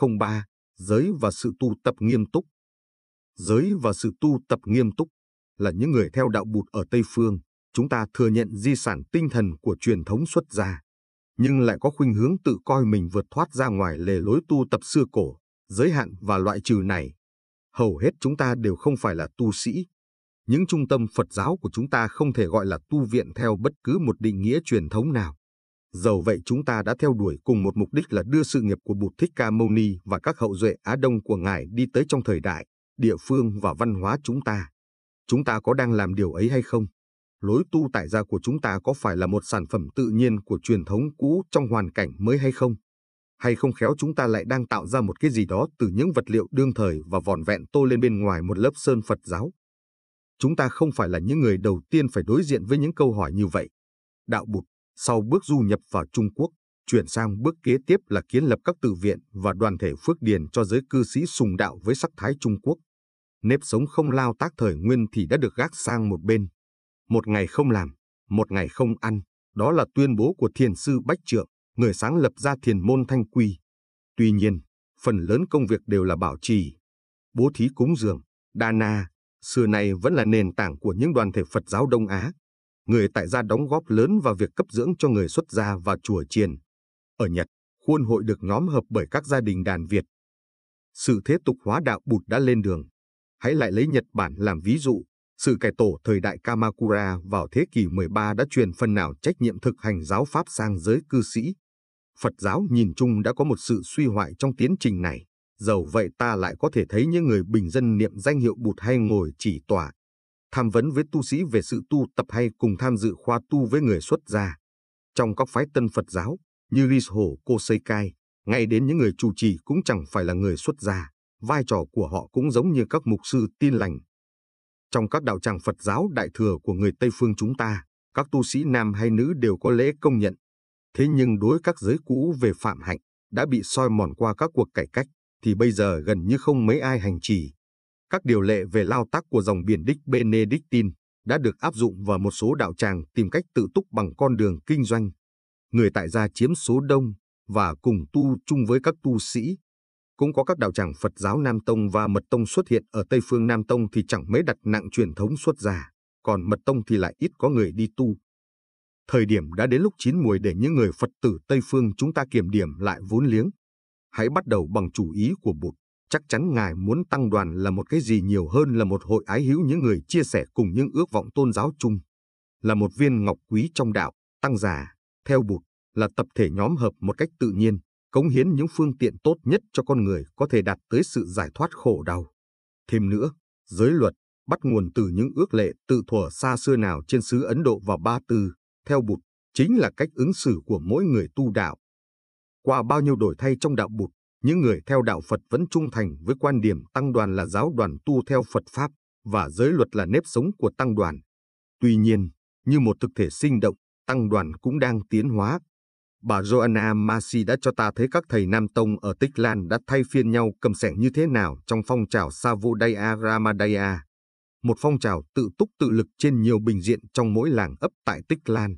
403, giới và sự tu tập nghiêm túc. Giới và sự tu tập nghiêm túc là những người theo đạo Bụt ở Tây Phương, chúng ta thừa nhận di sản tinh thần của truyền thống xuất gia, nhưng lại có khuynh hướng tự coi mình vượt thoát ra ngoài lề lối tu tập xưa cổ, giới hạn và loại trừ này. Hầu hết chúng ta đều không phải là tu sĩ. Những trung tâm Phật giáo của chúng ta không thể gọi là tu viện theo bất cứ một định nghĩa truyền thống nào. Dầu vậy chúng ta đã theo đuổi cùng một mục đích là đưa sự nghiệp của Bụt Thích Ca Mâu Ni và các hậu duệ Á Đông của Ngài đi tới trong thời đại, địa phương và văn hóa chúng ta. Chúng ta có đang làm điều ấy hay không? Lối tu tại gia của chúng ta có phải là một sản phẩm tự nhiên của truyền thống cũ trong hoàn cảnh mới hay không? Hay không khéo chúng ta lại đang tạo ra một cái gì đó từ những vật liệu đương thời và vòn vẹn tô lên bên ngoài một lớp sơn Phật giáo? Chúng ta không phải là những người đầu tiên phải đối diện với những câu hỏi như vậy. Đạo Bụt, sau bước du nhập vào Trung Quốc, chuyển sang bước kế tiếp là kiến lập các tự viện và đoàn thể phước điền cho giới cư sĩ sùng đạo với sắc thái Trung Quốc. Nếp sống không lao tác thời nguyên thì đã được gác sang một bên. Một ngày không làm, một ngày không ăn, đó là tuyên bố của thiền sư Bách Trượng, người sáng lập ra thiền môn Thanh Quy. Tuy nhiên, phần lớn công việc đều là bảo trì, bố thí cúng dường, đa na, xưa nay vẫn là nền tảng của những đoàn thể Phật giáo Đông Á. Người tại gia đóng góp lớn vào việc cấp dưỡng cho người xuất gia và chùa chiền. Ở Nhật, khuôn hội được nhóm hợp bởi các gia đình đàn Việt. Sự thế tục hóa đạo bụt đã lên đường. Hãy lại lấy Nhật Bản làm ví dụ. Sự cải tổ thời đại Kamakura vào thế kỷ 13 đã truyền phần nào trách nhiệm thực hành giáo pháp sang giới cư sĩ. Phật giáo nhìn chung đã có một sự suy hoại trong tiến trình này. Dầu vậy ta lại có thể thấy những người bình dân niệm danh hiệu bụt hay ngồi chỉ tòa, tham vấn với tu sĩ về sự tu tập hay cùng tham dự khoa tu với người xuất gia. Trong các phái tân Phật giáo, như Risho Kosekai, ngay đến những người chủ trì cũng chẳng phải là người xuất gia, vai trò của họ cũng giống như các mục sư tin lành. Trong các đạo tràng Phật giáo đại thừa của người Tây phương chúng ta, các tu sĩ nam hay nữ đều có lễ công nhận. Thế nhưng đối các giới cũ về phạm hạnh, đã bị soi mòn qua các cuộc cải cách, thì bây giờ gần như không mấy ai hành trì. Các điều lệ về lao tác của dòng biển Đích Benedictine đã được áp dụng vào một số đạo tràng tìm cách tự túc bằng con đường kinh doanh. Người tại gia chiếm số đông và cùng tu chung với các tu sĩ. Cũng có các đạo tràng Phật giáo Nam Tông và Mật Tông xuất hiện ở Tây phương Nam Tông thì chẳng mấy đặt nặng truyền thống xuất gia, còn Mật Tông thì lại ít có người đi tu. Thời điểm đã đến lúc chín mùi để những người Phật tử Tây phương chúng ta kiểm điểm lại vốn liếng, hãy bắt đầu bằng chủ ý của Bụt. Chắc chắn Ngài muốn tăng đoàn là một cái gì nhiều hơn là một hội ái hữu những người chia sẻ cùng những ước vọng tôn giáo chung. Là một viên ngọc quý trong đạo, tăng giả, theo Bụt, là tập thể nhóm hợp một cách tự nhiên, cống hiến những phương tiện tốt nhất cho con người có thể đạt tới sự giải thoát khổ đau. Thêm nữa, giới luật bắt nguồn từ những ước lệ tự thuở xa xưa nào trên xứ Ấn Độ và Ba Tư, theo Bụt, chính là cách ứng xử của mỗi người tu đạo. Qua bao nhiêu đổi thay trong đạo Bụt, những người theo đạo Phật vẫn trung thành với quan điểm tăng đoàn là giáo đoàn tu theo Phật Pháp và giới luật là nếp sống của tăng đoàn. Tuy nhiên, như một thực thể sinh động, tăng đoàn cũng đang tiến hóa. Bà Joanna Masi đã cho ta thấy các thầy Nam Tông ở Tích Lan đã thay phiên nhau cầm sẻng như thế nào trong phong trào Savodaya Ramadaya, một phong trào tự túc tự lực trên nhiều bình diện trong mỗi làng ấp tại Tích Lan.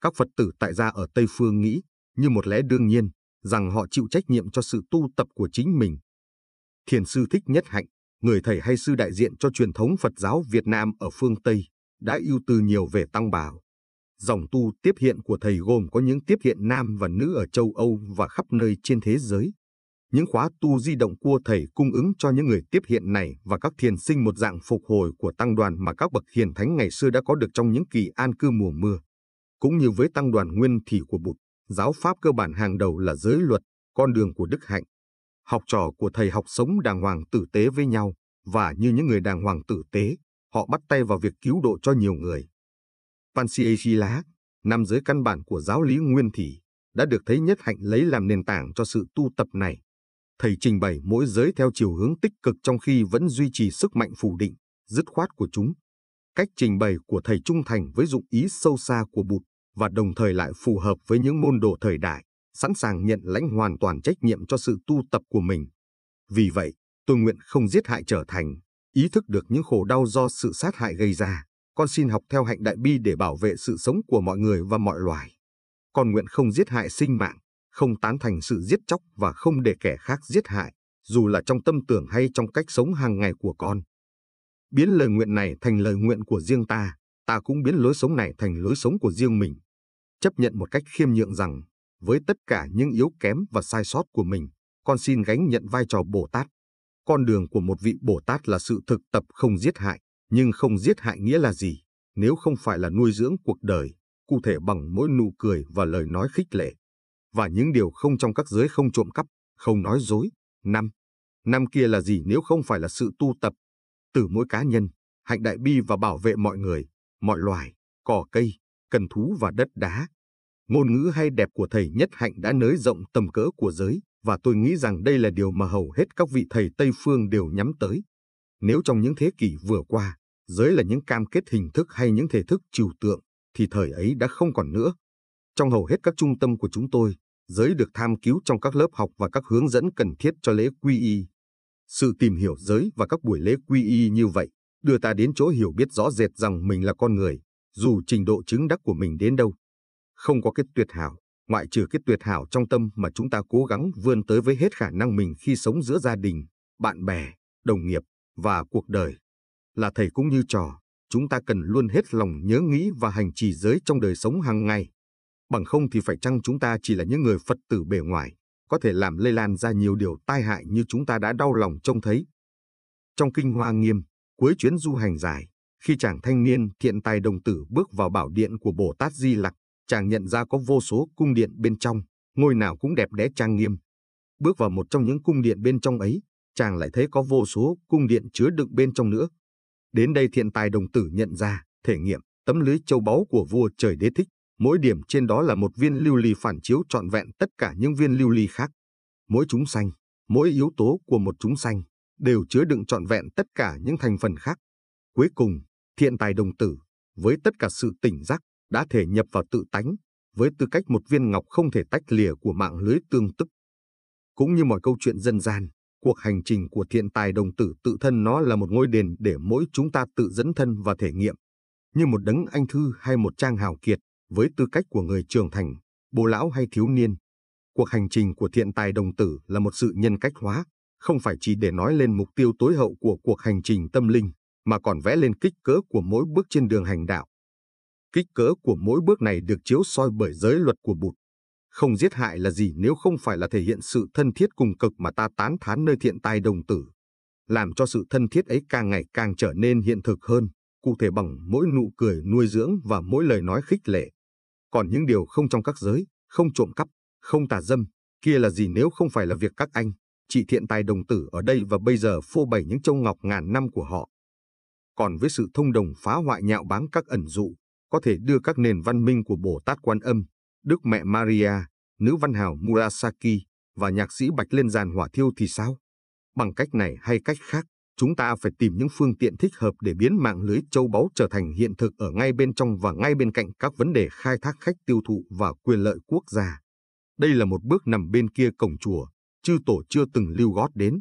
Các Phật tử tại gia ở Tây Phương nghĩ, như một lẽ đương nhiên, rằng họ chịu trách nhiệm cho sự tu tập của chính mình. Thiền sư Thích Nhất Hạnh, người thầy hay sư đại diện cho truyền thống Phật giáo Việt Nam ở phương Tây, đã ưu tư nhiều về tăng bảo. Dòng tu tiếp hiện của thầy gồm có những tiếp hiện nam và nữ ở châu Âu và khắp nơi trên thế giới. Những khóa tu di động của thầy cung ứng cho những người tiếp hiện này và các thiền sinh một dạng phục hồi của tăng đoàn mà các bậc hiền thánh ngày xưa đã có được trong những kỳ an cư mùa mưa. Cũng như với tăng đoàn nguyên thủy của Bụt, Giáo pháp cơ bản hàng đầu là giới luật, con đường của đức hạnh. Học trò của thầy học sống đàng hoàng tử tế với nhau, và như những người đàng hoàng tử tế, họ bắt tay vào việc cứu độ cho nhiều người. Pansiashila, nam giới căn bản của giáo lý nguyên thủy, đã được thấy nhất hạnh lấy làm nền tảng cho sự tu tập này. Thầy trình bày mỗi giới theo chiều hướng tích cực trong khi vẫn duy trì sức mạnh phủ định, dứt khoát của chúng. Cách trình bày của thầy trung thành với dụng ý sâu xa của Bụt và đồng thời lại phù hợp với những môn đồ thời đại, sẵn sàng nhận lãnh hoàn toàn trách nhiệm cho sự tu tập của mình. Vì vậy, tôi nguyện không giết hại trở thành, ý thức được những khổ đau do sự sát hại gây ra. Con xin học theo hạnh đại bi để bảo vệ sự sống của mọi người và mọi loài. Con nguyện không giết hại sinh mạng, không tán thành sự giết chóc và không để kẻ khác giết hại, dù là trong tâm tưởng hay trong cách sống hàng ngày của con. Biến lời nguyện này thành lời nguyện của riêng ta, ta cũng biến lối sống này thành lối sống của riêng mình. Chấp nhận một cách khiêm nhượng rằng, với tất cả những yếu kém và sai sót của mình, con xin gánh nhận vai trò Bồ Tát. Con đường của một vị Bồ Tát là sự thực tập không giết hại, nhưng không giết hại nghĩa là gì? Nếu không phải là nuôi dưỡng cuộc đời, cụ thể bằng mỗi nụ cười và lời nói khích lệ. Và những điều không trong các giới không trộm cắp, không nói dối. Năm. Năm kia là gì nếu không phải là sự tu tập? Từ mỗi cá nhân, hạnh đại bi và bảo vệ mọi người, mọi loài, cỏ cây, cần thú và đất đá. Ngôn ngữ hay đẹp của thầy nhất hạnh đã nới rộng tầm cỡ của giới, và tôi nghĩ rằng đây là điều mà hầu hết các vị thầy Tây Phương đều nhắm tới. Nếu trong những thế kỷ vừa qua, giới là những cam kết hình thức hay những thể thức trừu tượng, thì thời ấy đã không còn nữa. Trong hầu hết các trung tâm của chúng tôi, giới được tham cứu trong các lớp học và các hướng dẫn cần thiết cho lễ quy y. Sự tìm hiểu giới và các buổi lễ quy y như vậy đưa ta đến chỗ hiểu biết rõ rệt rằng mình là con người, dù trình độ chứng đắc của mình đến đâu. Không có cái tuyệt hảo, ngoại trừ cái tuyệt hảo trong tâm mà chúng ta cố gắng vươn tới với hết khả năng mình khi sống giữa gia đình, bạn bè, đồng nghiệp và cuộc đời. Là thầy cũng như trò, chúng ta cần luôn hết lòng nhớ nghĩ và hành trì giới trong đời sống hàng ngày. Bằng không thì phải chăng chúng ta chỉ là những người Phật tử bề ngoài, có thể làm lây lan ra nhiều điều tai hại như chúng ta đã đau lòng trông thấy. Trong Kinh Hoa Nghiêm, cuối chuyến du hành dài, khi chàng thanh niên thiện tài đồng tử bước vào bảo điện của Bồ Tát Di Lặc, chàng nhận ra có vô số cung điện bên trong, ngôi nào cũng đẹp đẽ trang nghiêm. Bước vào một trong những cung điện bên trong ấy, chàng lại thấy có vô số cung điện chứa đựng bên trong nữa. Đến đây thiện tài đồng tử nhận ra, thể nghiệm, tấm lưới châu báu của vua trời đế thích, mỗi điểm trên đó là một viên lưu ly phản chiếu trọn vẹn tất cả những viên lưu ly khác. Mỗi chúng sanh, mỗi yếu tố của một chúng sanh, đều chứa đựng trọn vẹn tất cả những thành phần khác. Cuối cùng, thiện tài đồng tử, với tất cả sự tỉnh giác, đã thể nhập vào tự tánh, với tư cách một viên ngọc không thể tách lìa của mạng lưới tương tức. Cũng như mọi câu chuyện dân gian, cuộc hành trình của thiện tài đồng tử tự thân nó là một ngôi đền để mỗi chúng ta tự dẫn thân và thể nghiệm. Như một đấng anh thư hay một trang hào kiệt, với tư cách của người trưởng thành, bố lão hay thiếu niên. Cuộc hành trình của thiện tài đồng tử là một sự nhân cách hóa, không phải chỉ để nói lên mục tiêu tối hậu của cuộc hành trình tâm linh, mà còn vẽ lên kích cỡ của mỗi bước trên đường hành đạo. Kích cỡ của mỗi bước này được chiếu soi bởi giới luật của Bụt. Không giết hại là gì nếu không phải là thể hiện sự thân thiết cùng cực mà ta tán thán nơi thiện tài đồng tử. Làm cho sự thân thiết ấy càng ngày càng trở nên hiện thực hơn, cụ thể bằng mỗi nụ cười nuôi dưỡng và mỗi lời nói khích lệ. Còn những điều không trong các giới, không trộm cắp, không tà dâm, kia là gì nếu không phải là việc các anh, chị thiện tài đồng tử ở đây và bây giờ phô bày những châu ngọc ngàn năm của họ. Còn với sự thông đồng phá hoại nhạo báng các ẩn dụ, có thể đưa các nền văn minh của Bồ Tát Quan Âm, Đức Mẹ Maria, nữ văn hào Murasaki và nhạc sĩ Bạch lên giàn hỏa thiêu thì sao? Bằng cách này hay cách khác, chúng ta phải tìm những phương tiện thích hợp để biến mạng lưới châu báu trở thành hiện thực ở ngay bên trong và ngay bên cạnh các vấn đề khai thác khách tiêu thụ và quyền lợi quốc gia. Đây là một bước nằm bên kia cổng chùa, chư tổ chưa từng lưu gót đến.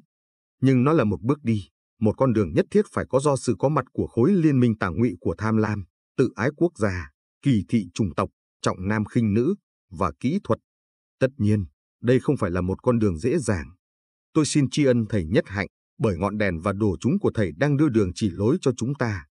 Nhưng nó là một bước đi, một con đường nhất thiết phải có do sự có mặt của khối liên minh tà ngụy của tham lam, tự ái quốc gia, kỳ thị chủng tộc, trọng nam khinh nữ và kỹ thuật. Tất nhiên, đây không phải là một con đường dễ dàng. Tôi xin tri ân thầy nhất hạnh bởi ngọn đèn và đồ chúng của thầy đang đưa đường chỉ lối cho chúng ta.